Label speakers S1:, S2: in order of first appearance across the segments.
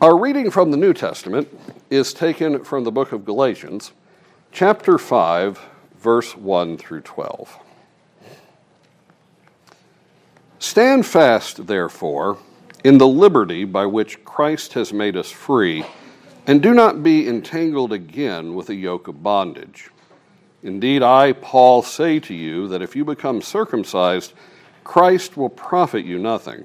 S1: Our reading from the New Testament is taken from the book of Galatians, chapter 5, verse 1 through 12. Stand fast, therefore, in the liberty by which Christ has made us free, and do not be entangled again with a yoke of bondage. Indeed, I, Paul, say to you that if you become circumcised, Christ will profit you nothing.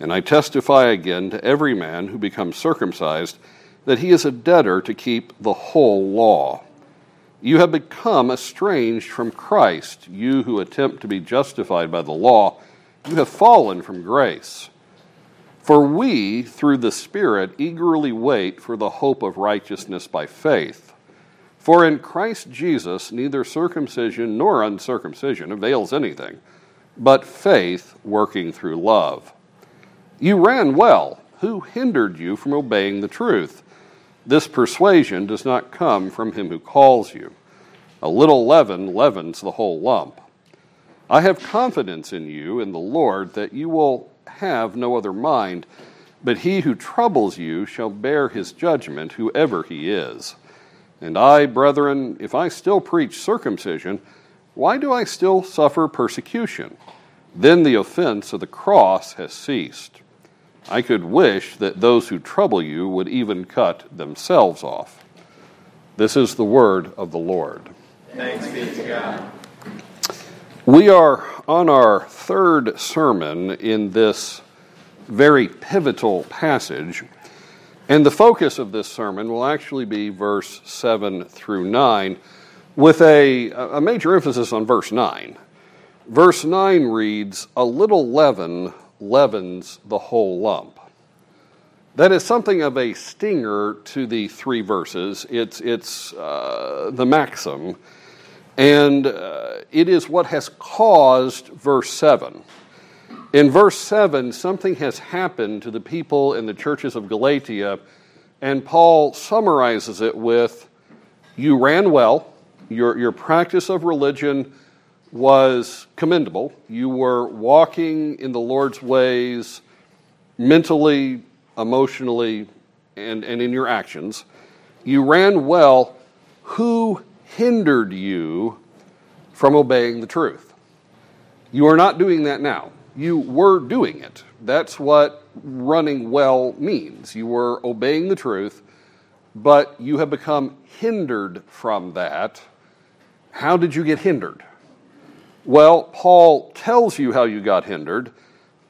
S1: And I testify again to every man who becomes circumcised that he is a debtor to keep the whole law. You have become estranged from Christ, you who attempt to be justified by the law. You have fallen from grace. For we, through the Spirit, eagerly wait for the hope of righteousness by faith. For in Christ Jesus, neither circumcision nor uncircumcision avails anything, but faith working through love. You ran well. Who hindered you from obeying the truth? This persuasion does not come from him who calls you. A little leaven leavens the whole lump. I have confidence in you, in the Lord, that you will have no other mind, but he who troubles you shall bear his judgment, whoever he is. And I, brethren, if I still preach circumcision, why do I still suffer persecution? Then the offense of the cross has ceased. I could wish that those who trouble you would even cut themselves off. This is the word of the Lord.
S2: Thanks be to God.
S1: We are on our third sermon in this very pivotal passage, and the focus of this sermon will actually be verse 7 through 9, with a, a major emphasis on verse 9. Verse 9 reads, A little leaven leavens the whole lump. That is something of a stinger to the three verses. It's, it's uh, the maxim and uh, it is what has caused verse 7. In verse 7, something has happened to the people in the churches of Galatia, and Paul summarizes it with You ran well, your, your practice of religion was commendable, you were walking in the Lord's ways mentally, emotionally, and, and in your actions. You ran well. Who hindered you from obeying the truth. You are not doing that now. You were doing it. That's what running well means. You were obeying the truth, but you have become hindered from that. How did you get hindered? Well, Paul tells you how you got hindered.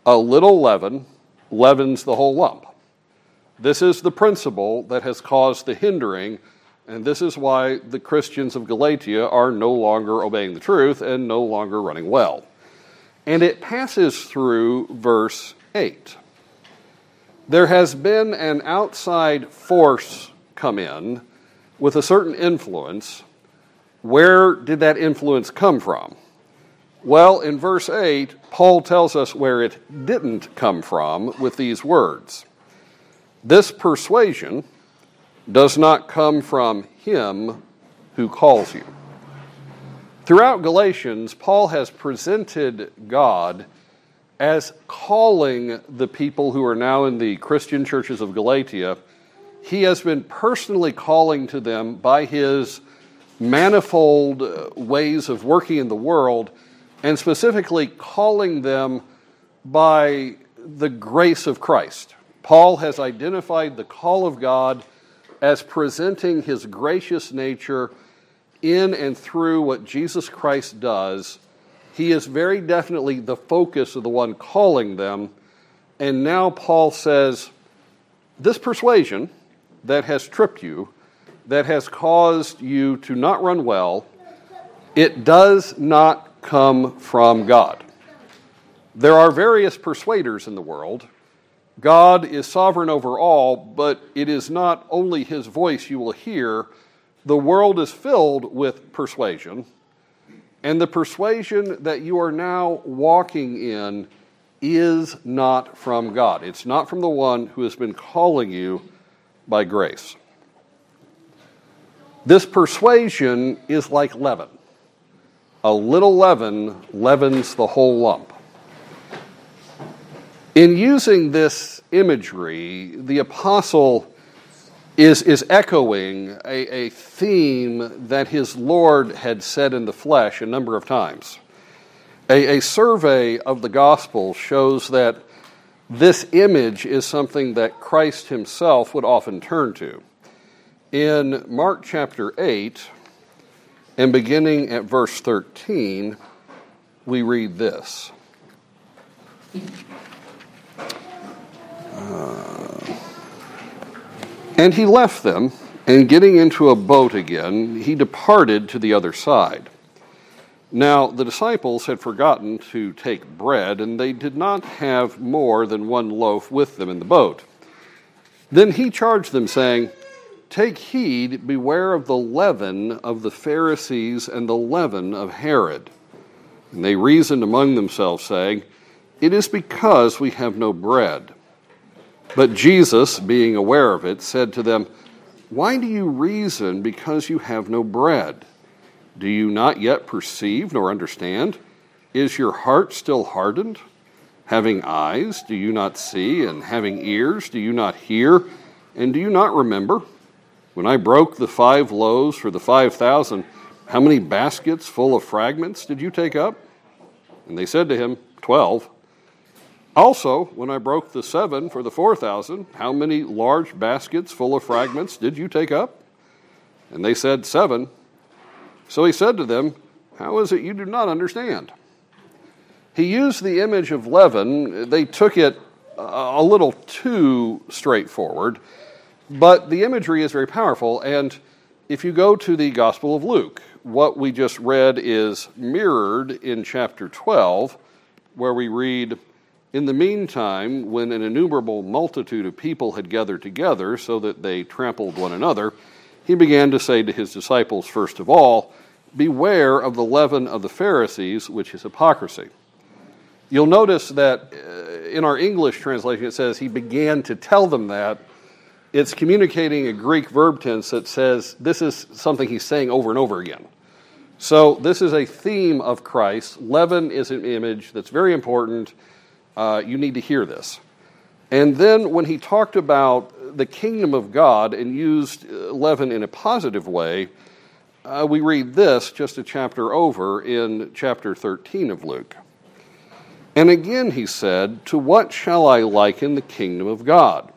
S1: A little leaven leavens the whole lump. This is the principle that has caused the hindering and this is why the Christians of Galatia are no longer obeying the truth and no longer running well. And it passes through verse 8. There has been an outside force come in with a certain influence. Where did that influence come from? Well, in verse 8, Paul tells us where it didn't come from with these words. This persuasion, does not come from him who calls you. Throughout Galatians, Paul has presented God as calling the people who are now in the Christian churches of Galatia. He has been personally calling to them by his manifold ways of working in the world, and specifically calling them by the grace of Christ. Paul has identified the call of God as presenting his gracious nature in and through what Jesus Christ does. He is very definitely the focus of the one calling them. And now Paul says, This persuasion that has tripped you, that has caused you to not run well, it does not come from God. There are various persuaders in the world. God is sovereign over all, but it is not only his voice you will hear. The world is filled with persuasion, and the persuasion that you are now walking in is not from God. It's not from the one who has been calling you by grace. This persuasion is like leaven. A little leaven leavens the whole lump. In using this imagery, the apostle is, is echoing a, a theme that his Lord had said in the flesh a number of times. A, a survey of the gospel shows that this image is something that Christ himself would often turn to. In Mark chapter 8, and beginning at verse 13, we read this. Uh, and he left them, and getting into a boat again, he departed to the other side. Now, the disciples had forgotten to take bread, and they did not have more than one loaf with them in the boat. Then he charged them, saying, Take heed, beware of the leaven of the Pharisees and the leaven of Herod. And they reasoned among themselves, saying, It is because we have no bread. But Jesus, being aware of it, said to them, Why do you reason because you have no bread? Do you not yet perceive nor understand? Is your heart still hardened? Having eyes, do you not see? And having ears, do you not hear? And do you not remember? When I broke the five loaves for the five thousand, how many baskets full of fragments did you take up? And they said to him, Twelve. Also, when I broke the seven for the four thousand, how many large baskets full of fragments did you take up? And they said, Seven. So he said to them, How is it you do not understand? He used the image of leaven. They took it a little too straightforward, but the imagery is very powerful. And if you go to the Gospel of Luke, what we just read is mirrored in chapter 12, where we read, in the meantime, when an innumerable multitude of people had gathered together so that they trampled one another, he began to say to his disciples, first of all, Beware of the leaven of the Pharisees, which is hypocrisy. You'll notice that uh, in our English translation it says he began to tell them that. It's communicating a Greek verb tense that says this is something he's saying over and over again. So, this is a theme of Christ. Leaven is an image that's very important uh, you need to hear this. And then when he talked about the kingdom of God and used uh, leaven in a positive way, uh, we read this just a chapter over in chapter 13 of Luke. And again he said, To what shall I liken the kingdom of God?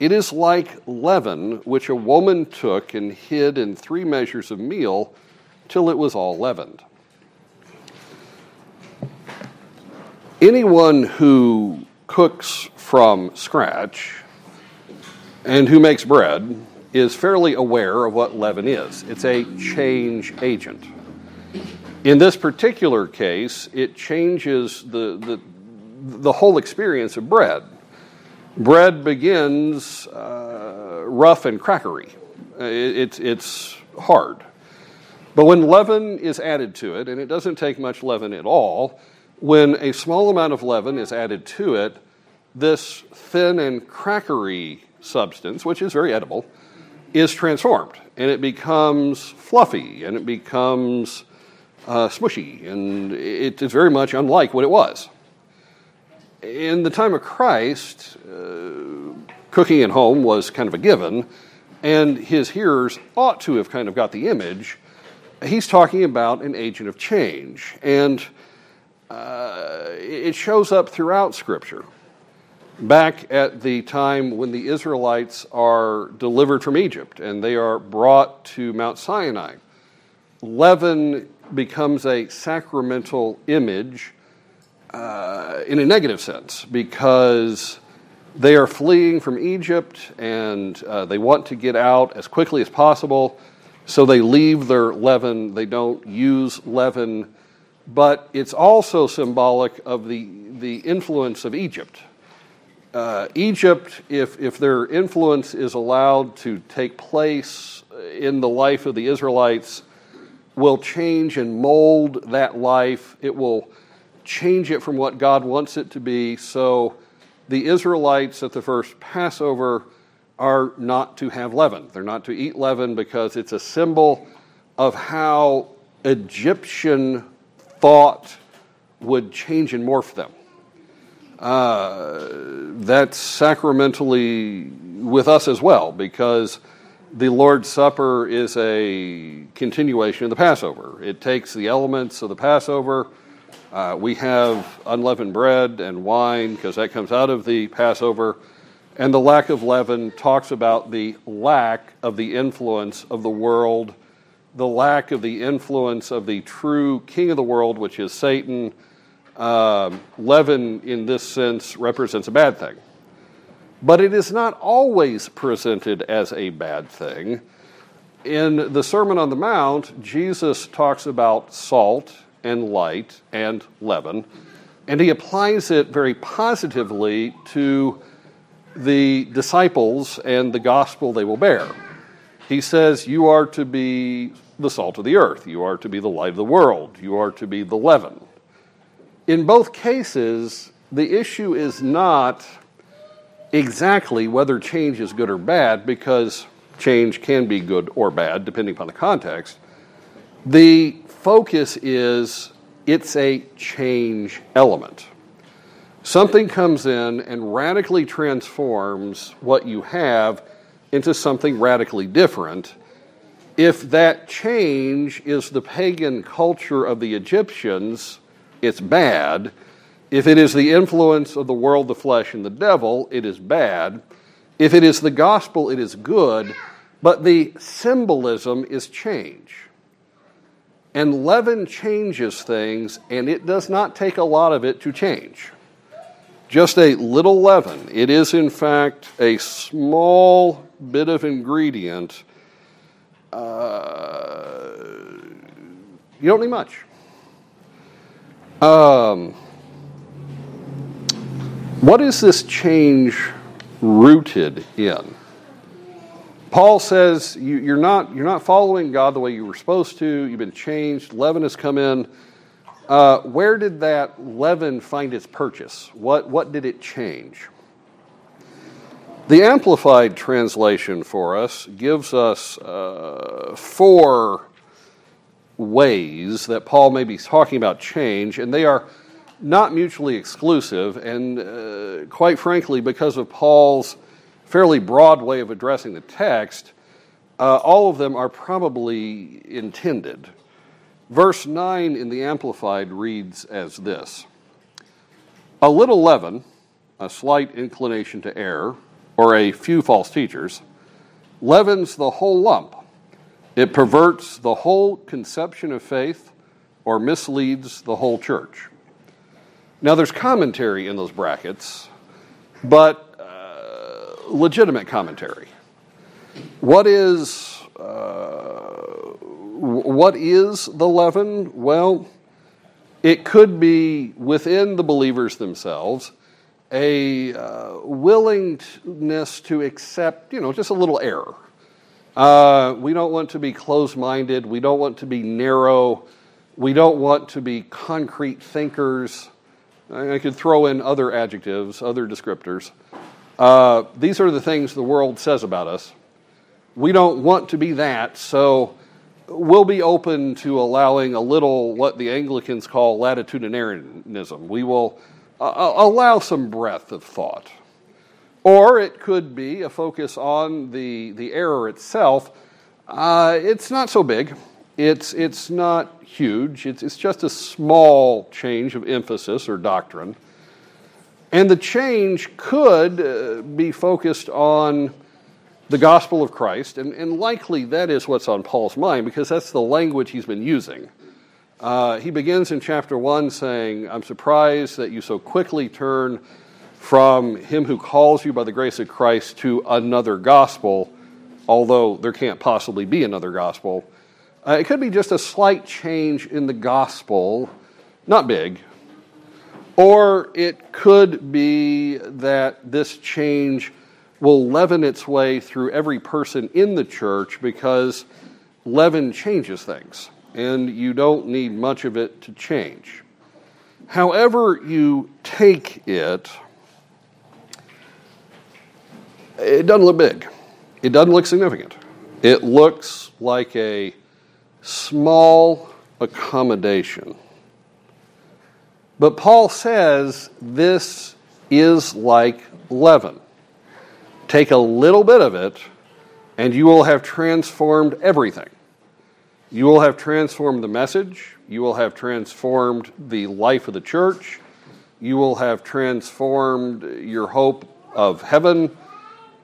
S1: It is like leaven which a woman took and hid in three measures of meal till it was all leavened. anyone who cooks from scratch and who makes bread is fairly aware of what leaven is. It's a change agent. In this particular case, it changes the, the, the whole experience of bread. Bread begins uh, rough and crackery, it, it's, it's hard. But when leaven is added to it, and it doesn't take much leaven at all, when a small amount of leaven is added to it, this thin and crackery substance, which is very edible, is transformed and it becomes fluffy and it becomes uh, smushy and it is very much unlike what it was. In the time of Christ, uh, cooking at home was kind of a given, and his hearers ought to have kind of got the image. He's talking about an agent of change. And uh, it shows up throughout Scripture. Back at the time when the Israelites are delivered from Egypt and they are brought to Mount Sinai, leaven becomes a sacramental image uh, in a negative sense because they are fleeing from Egypt and uh, they want to get out as quickly as possible. So they leave their leaven. They don't use leaven but it's also symbolic of the, the influence of Egypt. Uh, Egypt, if, if their influence is allowed to take place in the life of the Israelites, will change and mold that life. It will change it from what God wants it to be. So the Israelites at the first Passover are not to have leaven. They're not to eat leaven because it's a symbol of how Egyptian thought would change and morph them. uh, that's sacramentally with us as well because the Lord's Supper is a continuation of the Passover. It takes the elements of the Passover. Uh, we have unleavened bread and wine because that comes out of the Passover. And the lack of leaven talks about the lack of the influence of the world, the lack of the influence of the true king of the world, which is Satan. Uh, leaven, in this sense, represents a bad thing. But it is not always presented as a bad thing. In the Sermon on the Mount, Jesus talks about salt and light and leaven, and he applies it very positively to the disciples and the gospel they will bear. He says, You are to be the salt of the earth, you are to be the light of the world, you are to be the leaven. In both cases, the issue is not exactly whether change is good or bad, because change can be good or bad depending upon the context. The focus is it's a change element. Something comes in and radically transforms what you have into something radically different. If that change is the pagan culture of the Egyptians, it's bad. If it is the influence of the world, the flesh, and the devil, it is bad. If it is the gospel, it is good. But the symbolism is change. And leaven changes things, and it does not take a lot of it to change. Just a little leaven. It is, in fact, a small bit of ingredient. Uh, you don't need much. Um, what is this change rooted in? Paul says you, are not, you're not following God the way you were supposed to. You've been changed. Leaven has come in. Uh, where did that leaven find its purchase? What, what did it change? The Amplified translation for us gives us uh, four ways that Paul may be talking about change, and they are not mutually exclusive, and uh, quite frankly, because of Paul's fairly broad way of addressing the text, uh, all of them are probably intended. Verse 9 in the Amplified reads as this A little leaven, a slight inclination to error, or a few false teachers, leavens the whole lump. It perverts the whole conception of faith or misleads the whole church. Now, there's commentary in those brackets, but legitimate commentary. What is uh, what is the leaven? Well, it could be within the believers themselves a uh, willingness to accept, you know, just a little error. Uh, we don't want to be closed minded. We don't want to be narrow. We don't want to be concrete thinkers. I could throw in other adjectives, other descriptors. Uh, these are the things the world says about us. We don't want to be that, so we'll be open to allowing a little what the Anglicans call latitudinarianism. We will uh, uh, allow some breadth of thought. Or it could be a focus on the, the error itself. Uh, it's not so big. It's, it's not huge. It's, it's just a small change of emphasis or doctrine. And the change could uh, be focused on the gospel of Christ, and, and likely that is what's on Paul's mind because that's the language he's been using. Uh, he begins in chapter 1 saying, I'm surprised that you so quickly turn from him who calls you by the grace of Christ to another gospel, although there can't possibly be another gospel. Uh, it could be just a slight change in the gospel, not big. Or it could be that this change will leaven its way through every person in the church because leaven changes things, and you don't need much of it to change. However, you take it, it doesn't look big. It doesn't look significant. It looks like a small accommodation. But Paul says this is like leaven. Take a little bit of it, and you will have transformed everything. You will have transformed the message. You will have transformed the life of the church. You will have transformed your hope of heaven.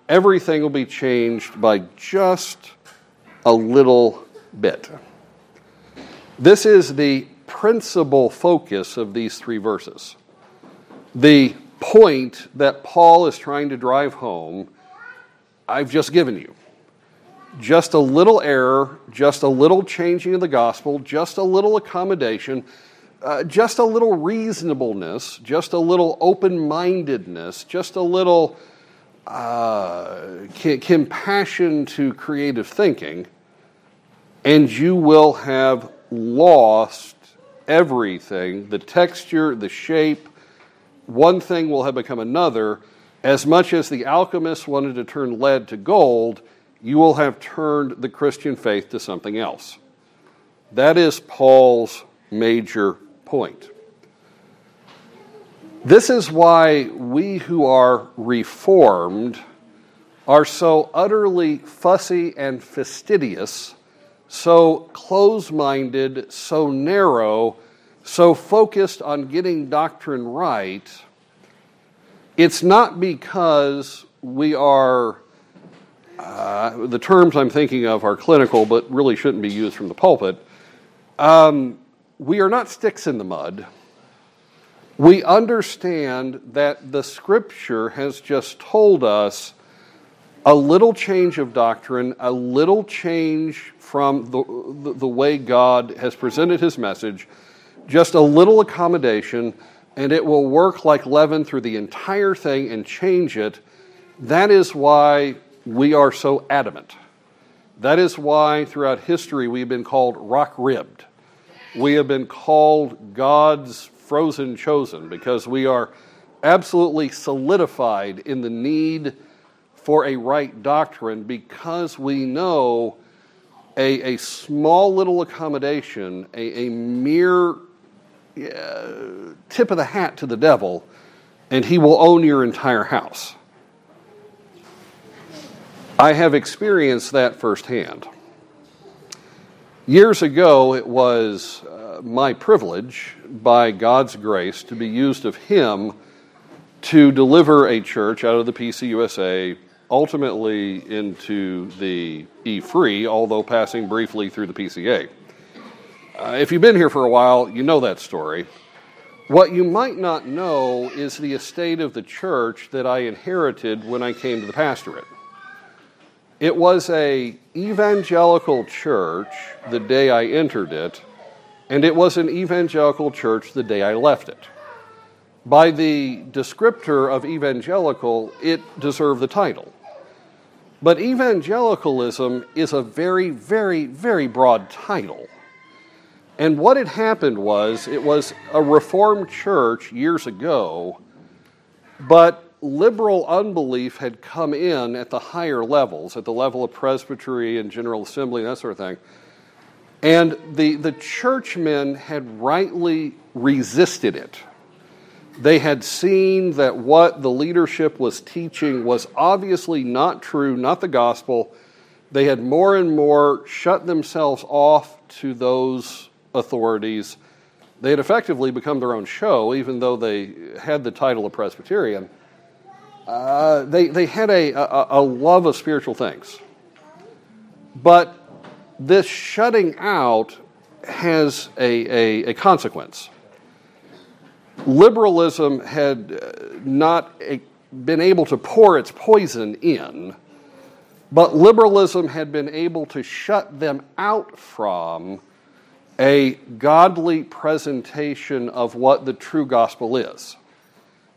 S1: Everything will be changed by just a little bit. This is the principal focus of these three verses. The point that Paul is trying to drive home, I've just given you. Just a little error, just a little changing of the gospel, just a little accommodation, uh, just a little reasonableness, just a little open mindedness, just a little uh, compassion to creative thinking, and you will have lost everything the texture, the shape. One thing will have become another. As much as the alchemists wanted to turn lead to gold, you will have turned the Christian faith to something else. That is Paul's major point. This is why we who are reformed are so utterly fussy and fastidious so close minded, so narrow, so focused on getting doctrine right, it's not because we are, uh, the terms I'm thinking of are clinical, but really shouldn't be used from the pulpit. Um, we are not sticks in the mud. We understand that the scripture has just told us a little change of doctrine, a little change from the, the, the, way God has presented his message, just a little accommodation, and it will work like leaven through the entire thing and change it. That is why we are so adamant. That is why throughout history we've been called rock ribbed. We have been called God's frozen chosen because we are absolutely solidified in the need for a right doctrine because we know a, a small little accommodation, a, a mere uh, tip of the hat to the devil, and he will own your entire house. I have experienced that firsthand. Years ago, it was uh, my privilege, by God's grace, to be used of Him to deliver a church out of the PCUSA ultimately into the E free, although passing briefly through the PCA. Uh, if you've been here for a while, you know that story. What you might not know is the estate of the church that I inherited when I came to the pastorate. It was a evangelical church the day I entered it, and it was an evangelical church the day I left it. By the descriptor of evangelical, it deserved the title. But evangelicalism is a very, very, very broad title. And what had happened was it was a Reformed church years ago, but liberal unbelief had come in at the higher levels, at the level of presbytery and general assembly and that sort of thing. And the, the churchmen had rightly resisted it. They had seen that what the leadership was teaching was obviously not true, not the gospel. They had more and more shut themselves off to those authorities. They had effectively become their own show, even though they had the title of Presbyterian. Uh, they, they had a, a, a love of spiritual things. But this shutting out has a, a, a consequence. Liberalism had uh, not been able to pour its poison in, but liberalism had been able to shut them out from a godly presentation of what the true gospel is.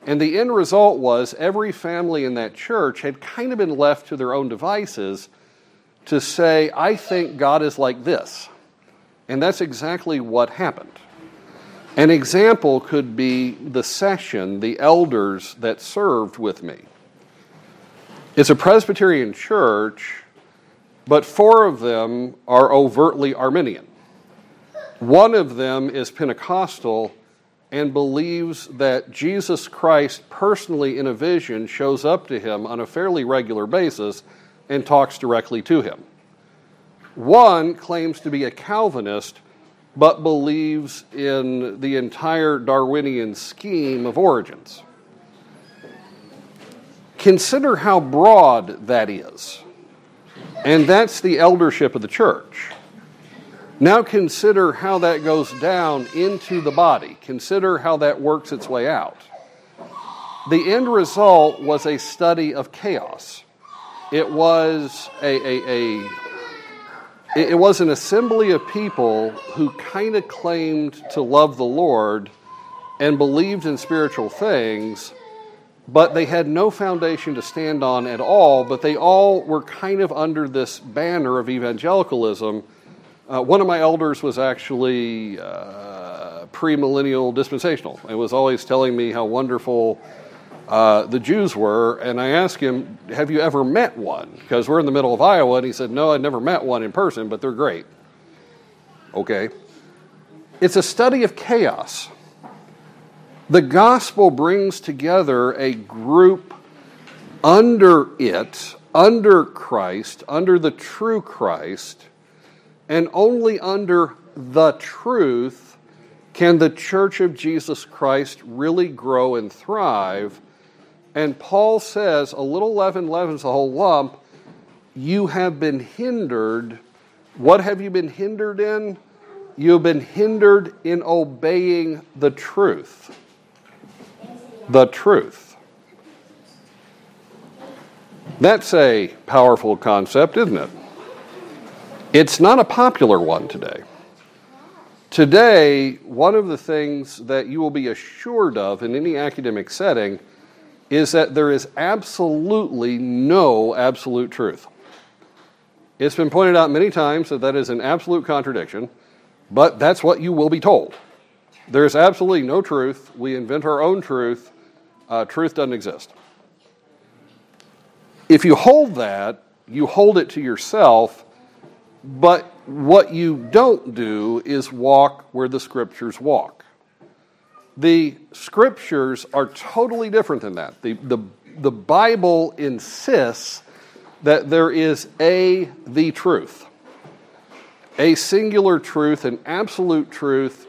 S1: And the end result was every family in that church had kind of been left to their own devices to say, I think God is like this. And that's exactly what happened. An example could be the session, the elders that served with me. It's a Presbyterian church, but four of them are overtly Arminian. One of them is Pentecostal, and believes that Jesus Christ personally in a vision shows up to him on a fairly regular basis and talks directly to him. One claims to be a Calvinist but believes in the entire Darwinian scheme of origins. Consider how broad that is. And that's the eldership of the church. Now consider how that goes down into the body. Consider how that works its way out. The end result was a study of chaos. It was a, a, a it was an assembly of people who kind of claimed to love the Lord and believed in spiritual things, but they had no foundation to stand on at all, but they all were kind of under this banner of evangelicalism. Uh, one of my elders was actually uh, premillennial dispensational. And was always telling me how wonderful uh, the Jews were. And I asked him, Have you ever met one? Because we're in the middle of Iowa. And he said, No, I've never met one in person, but they're great. Okay. It's a study of chaos. The gospel brings together a group under it, under Christ, under the true Christ and only under the truth can the church of Jesus Christ really grow and thrive. And Paul says, a little leaven leavens the whole lump. You have been hindered. What have you been hindered in? You've been hindered in obeying the truth. The truth. That's a powerful concept, isn't it? It's not a popular one today. Today, one of the things that you will be assured of in any academic setting is that there is absolutely no absolute truth. It's been pointed out many times that that is an absolute contradiction, but that's what you will be told. There is absolutely no truth. We invent our own truth. Uh, truth doesn't exist. If you hold that, you hold it to yourself but what you don't do is walk where the scriptures walk. The scriptures are totally different than that. The, the, the Bible insists that there is a the truth, a singular truth, an absolute truth,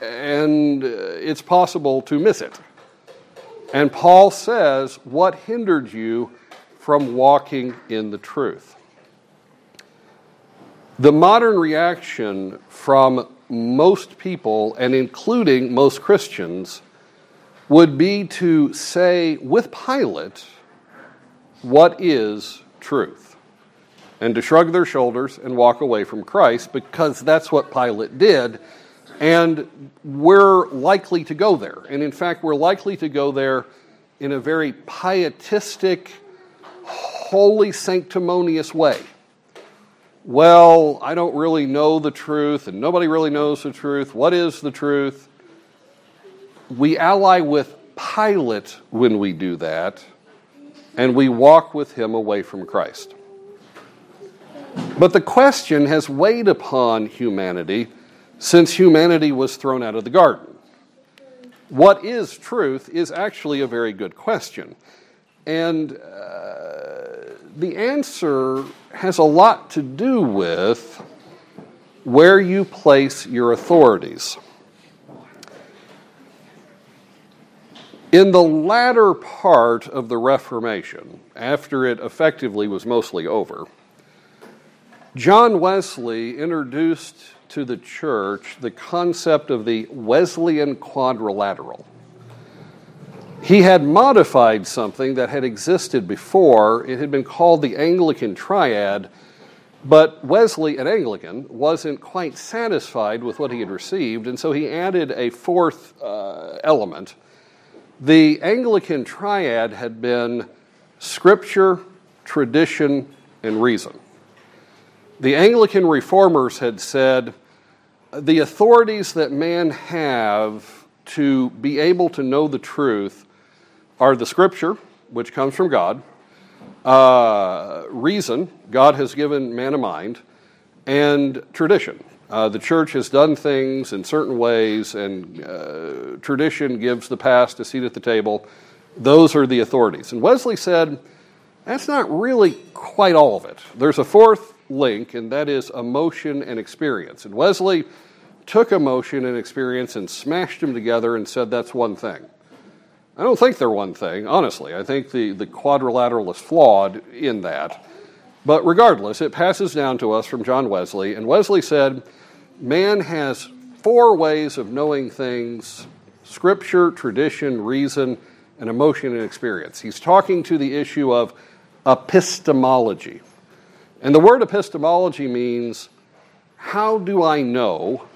S1: and uh, it's possible to miss it. And Paul says, What hindered you from walking in the truth? The modern reaction from most people, and including most Christians, would be to say with Pilate, What is truth? And to shrug their shoulders and walk away from Christ because that's what Pilate did. And we're likely to go there. And in fact, we're likely to go there in a very pietistic, holy, sanctimonious way well, I don't really know the truth, and nobody really knows the truth. What is the truth? We ally with Pilate when we do that, and we walk with him away from Christ. But the question has weighed upon humanity since humanity was thrown out of the garden. What is truth is actually a very good question. And uh, the answer has a lot to do with where you place your authorities. In the latter part of the Reformation, after it effectively was mostly over, John Wesley introduced to the church the concept of the Wesleyan quadrilateral. He had modified something that had existed before. It had been called the Anglican Triad, but Wesley, an Anglican, wasn't quite satisfied with what he had received, and so he added a fourth uh, element. The Anglican Triad had been Scripture, tradition, and reason. The Anglican reformers had said the authorities that man have to be able to know the truth are the scripture, which comes from God, uh, reason, God has given man a mind, and tradition. Uh, the church has done things in certain ways, and uh, tradition gives the past a seat at the table. Those are the authorities. And Wesley said, that's not really quite all of it. There's a fourth link, and that is emotion and experience. And Wesley took emotion and experience and smashed them together and said that's one thing. I don't think they're one thing, honestly. I think the, the quadrilateral is flawed in that. But regardless, it passes down to us from John Wesley, and Wesley said, Man has four ways of knowing things scripture, tradition, reason, and emotion and experience. He's talking to the issue of epistemology. And the word epistemology means how do I know?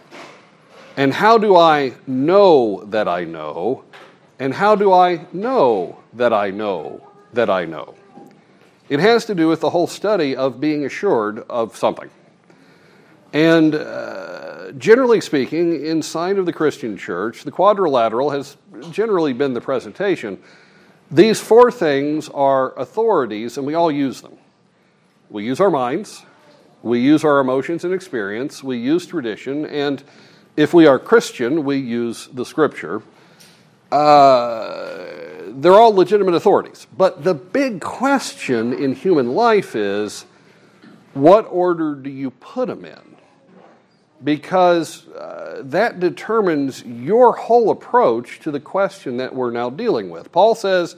S1: And how do I know that I know? And how do I know that I know that I know? It has to do with the whole study of being assured of something. And uh, generally speaking, inside of the Christian church, the quadrilateral has generally been the presentation. These four things are authorities, and we all use them. We use our minds, we use our emotions and experience, we use tradition, and if we are Christian, we use the scripture. Uh, they're all legitimate authorities. But the big question in human life is what order do you put them in? because uh, that determines your whole approach to the question that we're now dealing with. Paul says,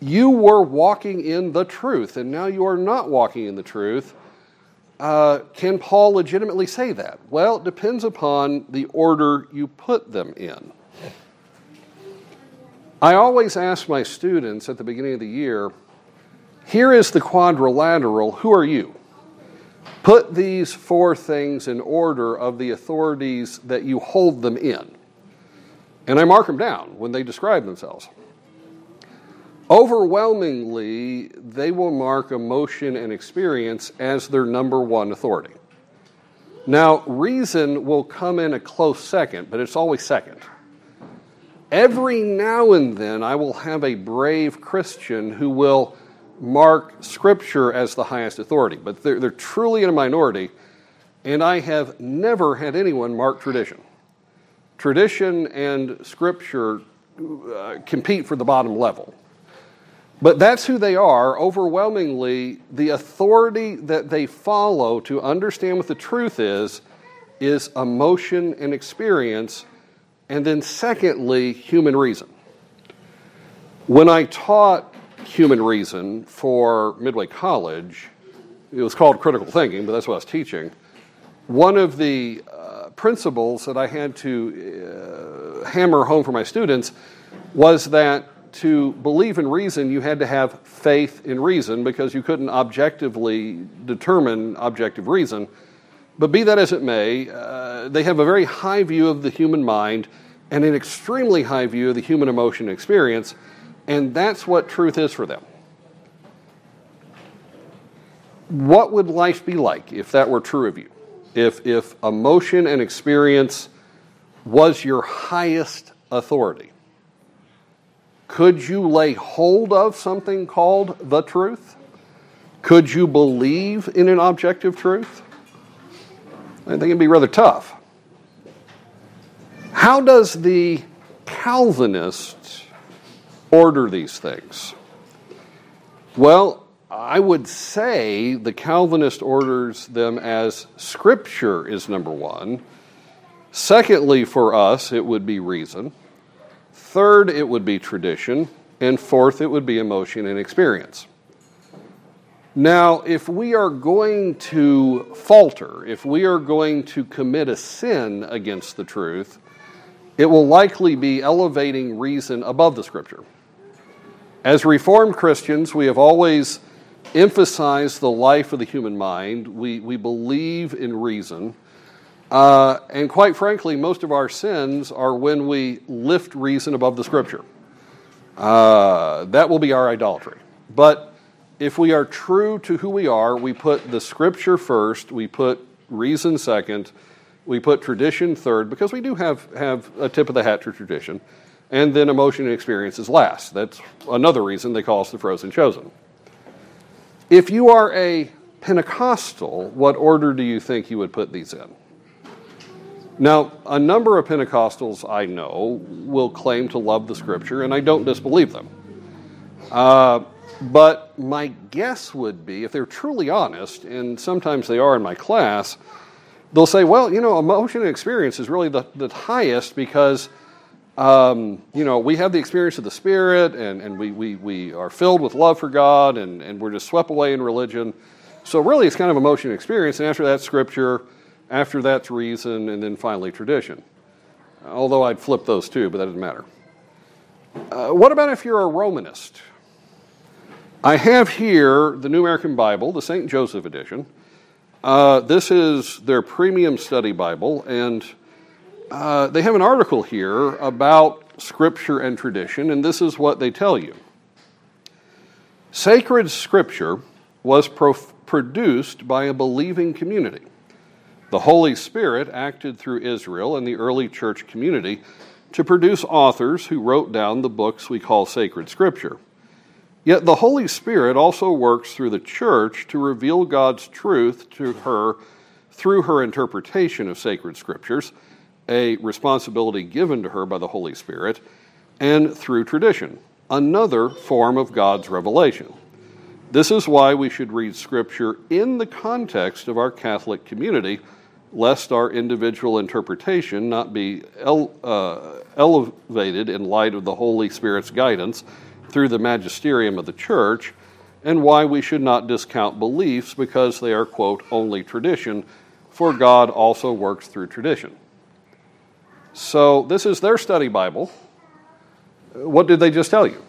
S1: You were walking in the truth, and now you are not walking in the truth. Uh, can Paul legitimately say that? Well, it depends upon the order you put them in. I always ask my students at the beginning of the year here is the quadrilateral, who are you? Put these four things in order of the authorities that you hold them in. And I mark them down when they describe themselves. Overwhelmingly, they will mark emotion and experience as their number one authority. Now, reason will come in a close second, but it's always second. Every now and then, I will have a brave Christian who will mark Scripture as the highest authority, but they're, they're truly in a minority, and I have never had anyone mark tradition. Tradition and Scripture uh, compete for the bottom level. But that's who they are. Overwhelmingly, the authority that they follow to understand what the truth is is emotion and experience, and then, secondly, human reason. When I taught human reason for Midway College. It was called critical thinking, but that's what I was teaching. One of the uh, principles that I had to uh, hammer home for my students was that to believe in reason, you had to have faith in reason because you couldn't objectively determine objective reason. But be that as it may, uh, they have a very high view of the human mind and an extremely high view of the human emotion experience. And that's what truth is for them. What would life be like if that were true of you? If, if emotion and experience was your highest authority? Could you lay hold of something called the truth? Could you believe in an objective truth? I think it'd be rather tough. How does the Calvinist order these things? Well, I would say the Calvinist orders them as Scripture is number one. Secondly, for us, it would be reason. Third, it would be tradition. And fourth, it would be emotion and experience. Now, if we are going to falter, if we are going to commit a sin against the truth, it will likely be elevating reason above the Scripture. As Reformed Christians, we have always emphasized the life of the human mind. We, we believe in reason. Uh, and quite frankly, most of our sins are when we lift reason above the scripture. Uh, that will be our idolatry. But if we are true to who we are, we put the scripture first, we put reason second, we put tradition third, because we do have, have a tip of the hat to tradition and then emotion and experiences last. That's another reason they call us the frozen chosen. If you are a Pentecostal, what order do you think you would put these in? Now, a number of Pentecostals I know will claim to love the Scripture, and I don't disbelieve them. Uh, but my guess would be, if they're truly honest, and sometimes they are in my class, they'll say, well, you know, emotion and experience is really the, the highest because, um, you know, we have the experience of the Spirit and, and we, we, we are filled with love for God and, and we're just swept away in religion. So, really, it's kind of emotion and experience. And after that, Scripture. After that's reason. And then finally, tradition. Although I'd flip those two, but that doesn't matter. Uh, what about if you're a Romanist? I have here the New American Bible, the St. Joseph edition. Uh, this is their premium study Bible, and uh, they have an article here about Scripture and tradition, and this is what they tell you. Sacred Scripture was produced by a believing community. The Holy Spirit acted through Israel and the early church community to produce authors who wrote down the books we call sacred Scripture. Yet the Holy Spirit also works through the church to reveal God's truth to her through her interpretation of sacred scriptures, a responsibility given to her by the Holy Spirit, and through tradition, another form of God's revelation. This is why we should read Scripture in the context of our Catholic community, lest our individual interpretation not be ele- uh, elevated in light of the Holy Spirit's guidance through the magisterium of the church, and why we should not discount beliefs because they are, quote, only tradition, for God also works through tradition. So, this is their study Bible. What did they just tell you?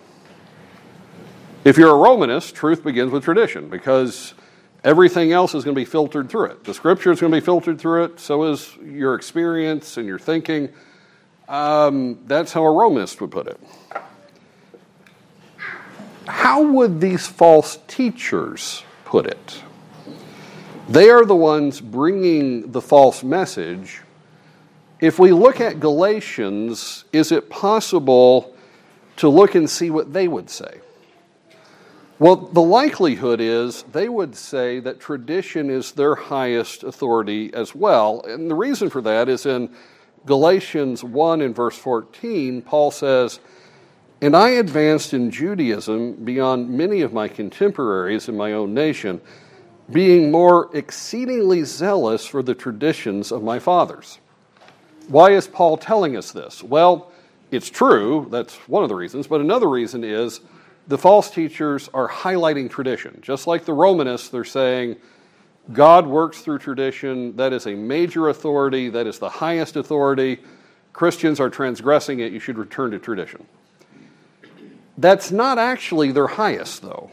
S1: If you're a Romanist, truth begins with tradition because everything else is going to be filtered through it. The scripture is going to be filtered through it, so is your experience and your thinking. Um, that's how a Romanist would put it how would these false teachers put it? They are the ones bringing the false message. If we look at Galatians, is it possible to look and see what they would say? Well, the likelihood is they would say that tradition is their highest authority as well. And the reason for that is in Galatians 1 and verse 14, Paul says, and I advanced in Judaism beyond many of my contemporaries in my own nation, being more exceedingly zealous for the traditions of my fathers. Why is Paul telling us this? Well, it's true, that's one of the reasons, but another reason is the false teachers are highlighting tradition. Just like the Romanists, they're saying God works through tradition, that is a major authority, that is the highest authority. Christians are transgressing it, you should return to tradition. That's not actually their highest, though.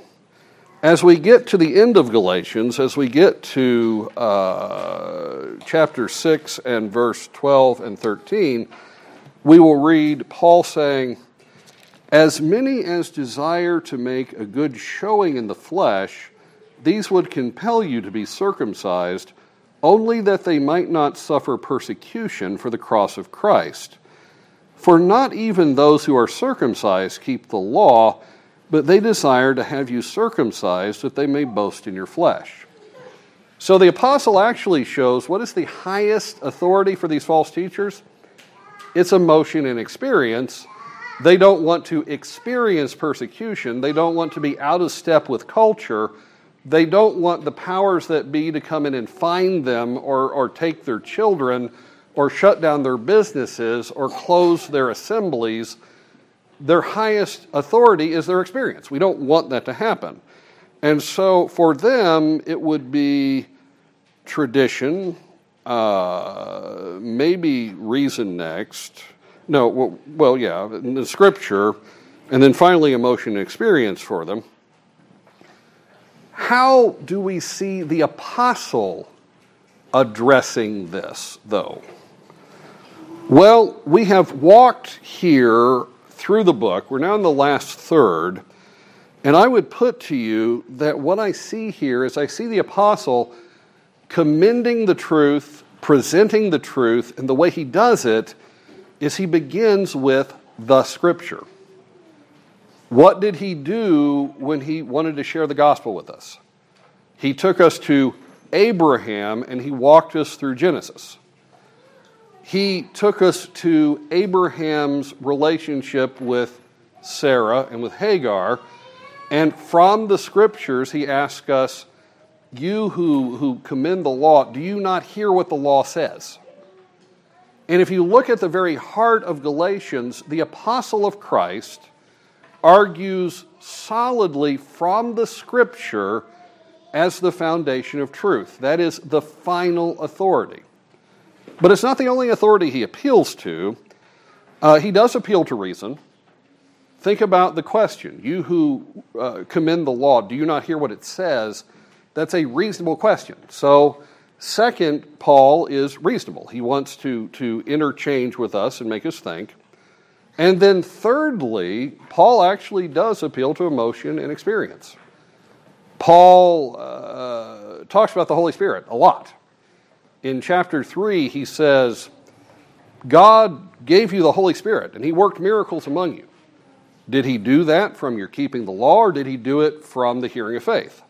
S1: As we get to the end of Galatians, as we get to uh, chapter 6 and verse 12 and 13, we will read Paul saying, As many as desire to make a good showing in the flesh, these would compel you to be circumcised, only that they might not suffer persecution for the cross of Christ. For not even those who are circumcised keep the law, but they desire to have you circumcised that they may boast in your flesh. So the apostle actually shows what is the highest authority for these false teachers? It's emotion and experience. They don't want to experience persecution. They don't want to be out of step with culture. They don't want the powers that be to come in and find them or, or take their children or shut down their businesses or close their assemblies, their highest authority is their experience. We don't want that to happen. And so for them, it would be tradition, uh, maybe reason next. No, well, well, yeah, the scripture, and then finally emotion and experience for them. How do we see the apostle addressing this, though? Well, we have walked here through the book. We're now in the last third. And I would put to you that what I see here is I see the apostle commending the truth, presenting the truth, and the way he does it is he begins with the scripture. What did he do when he wanted to share the gospel with us? He took us to Abraham and he walked us through Genesis. He took us to Abraham's relationship with Sarah and with Hagar. And from the scriptures, he asked us, You who, who commend the law, do you not hear what the law says? And if you look at the very heart of Galatians, the apostle of Christ argues solidly from the scripture as the foundation of truth. That is the final authority. But it's not the only authority he appeals to. Uh, he does appeal to reason. Think about the question You who uh, commend the law, do you not hear what it says? That's a reasonable question. So, second, Paul is reasonable. He wants to, to interchange with us and make us think. And then, thirdly, Paul actually does appeal to emotion and experience. Paul uh, talks about the Holy Spirit a lot in chapter 3, he says, God gave you the Holy Spirit and he worked miracles among you. Did he do that from your keeping the law or did he do it from the hearing of faith?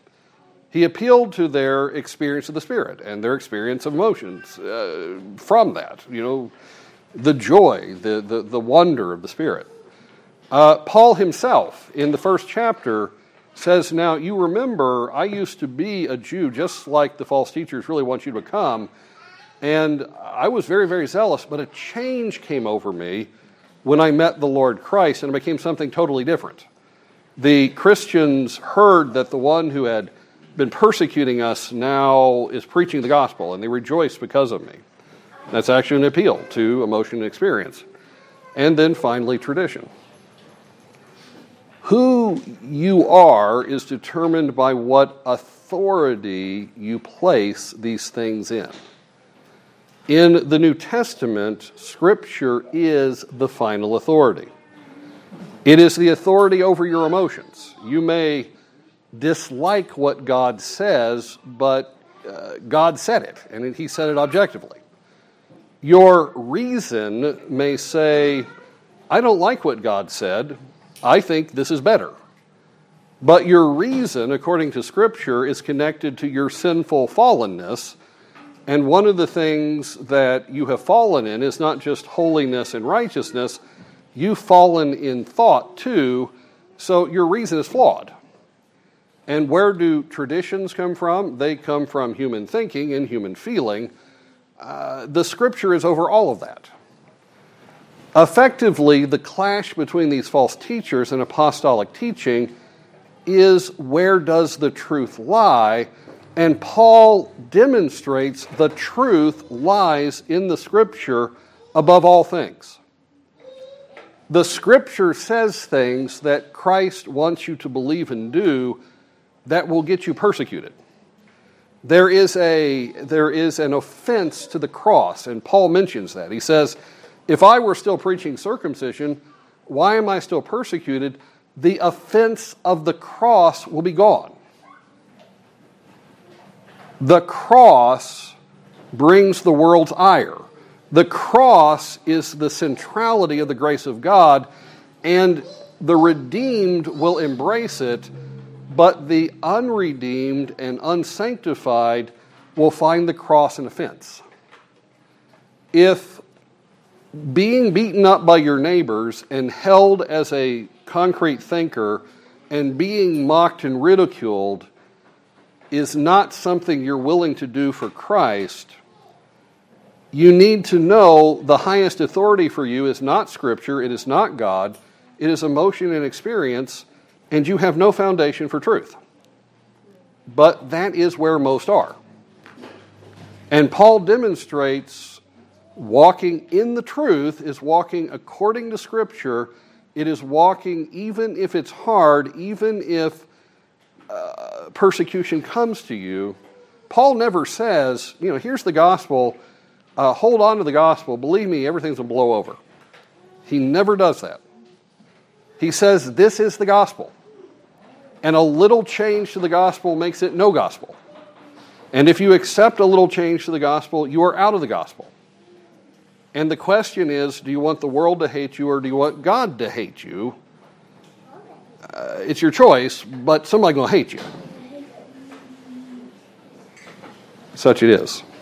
S1: He appealed to their experience of the Spirit and their experience of emotions uh, from that, you know, the joy, the, the, the wonder of the Spirit. Uh, Paul himself, in the first chapter, says, Now you remember, I used to be a Jew just like the false teachers really want you to become. And I was very, very zealous, but a change came over me when I met the Lord Christ, and it became something totally different. The Christians heard that the one who had been persecuting us now is preaching the gospel, and they rejoice because of me. That's actually an appeal to emotion and experience. And then finally, tradition. Who you are is determined by what authority you place these things in. In the New Testament, Scripture is the final authority. It is the authority over your emotions. You may dislike what God says, but uh, God said it, and He said it objectively. Your reason may say, I don't like what God said, I think this is better. But your reason, according to Scripture, is connected to your sinful fallenness. And one of the things that you have fallen in is not just holiness and righteousness, you've fallen in thought too, so your reason is flawed. And where do traditions come from? They come from human thinking and human feeling. Uh, the Scripture is over all of that. Effectively, the clash between these false teachers and apostolic teaching is where does the truth lie? And Paul demonstrates the truth lies in the Scripture above all things. The Scripture says things that Christ wants you to believe and do that will get you persecuted. There is, a, there is an offense to the cross, and Paul mentions that. He says, if I were still preaching circumcision, why am I still persecuted? The offense of the cross will be gone. The cross brings the world's ire. The cross is the centrality of the grace of God, and the redeemed will embrace it, but the unredeemed and unsanctified will find the cross an offense. If being beaten up by your neighbors and held as a concrete thinker and being mocked and ridiculed is not something you're willing to do for Christ, you need to know the highest authority for you is not Scripture, it is not God, it is emotion and experience, and you have no foundation for truth. But that is where most are. And Paul demonstrates Walking in the truth is walking according to Scripture. It is walking, even if it's hard, even if uh, persecution comes to you. Paul never says, you know, here's the gospel, uh, hold on to the gospel, believe me, everything's going to blow over. He never does that. He says, this is the gospel. And a little change to the gospel makes it no gospel. And if you accept a little change to the gospel, you are out of the gospel. And the question is do you want the world to hate you or do you want God to hate you? Uh, it's your choice, but somebody's going to hate you. Such it is.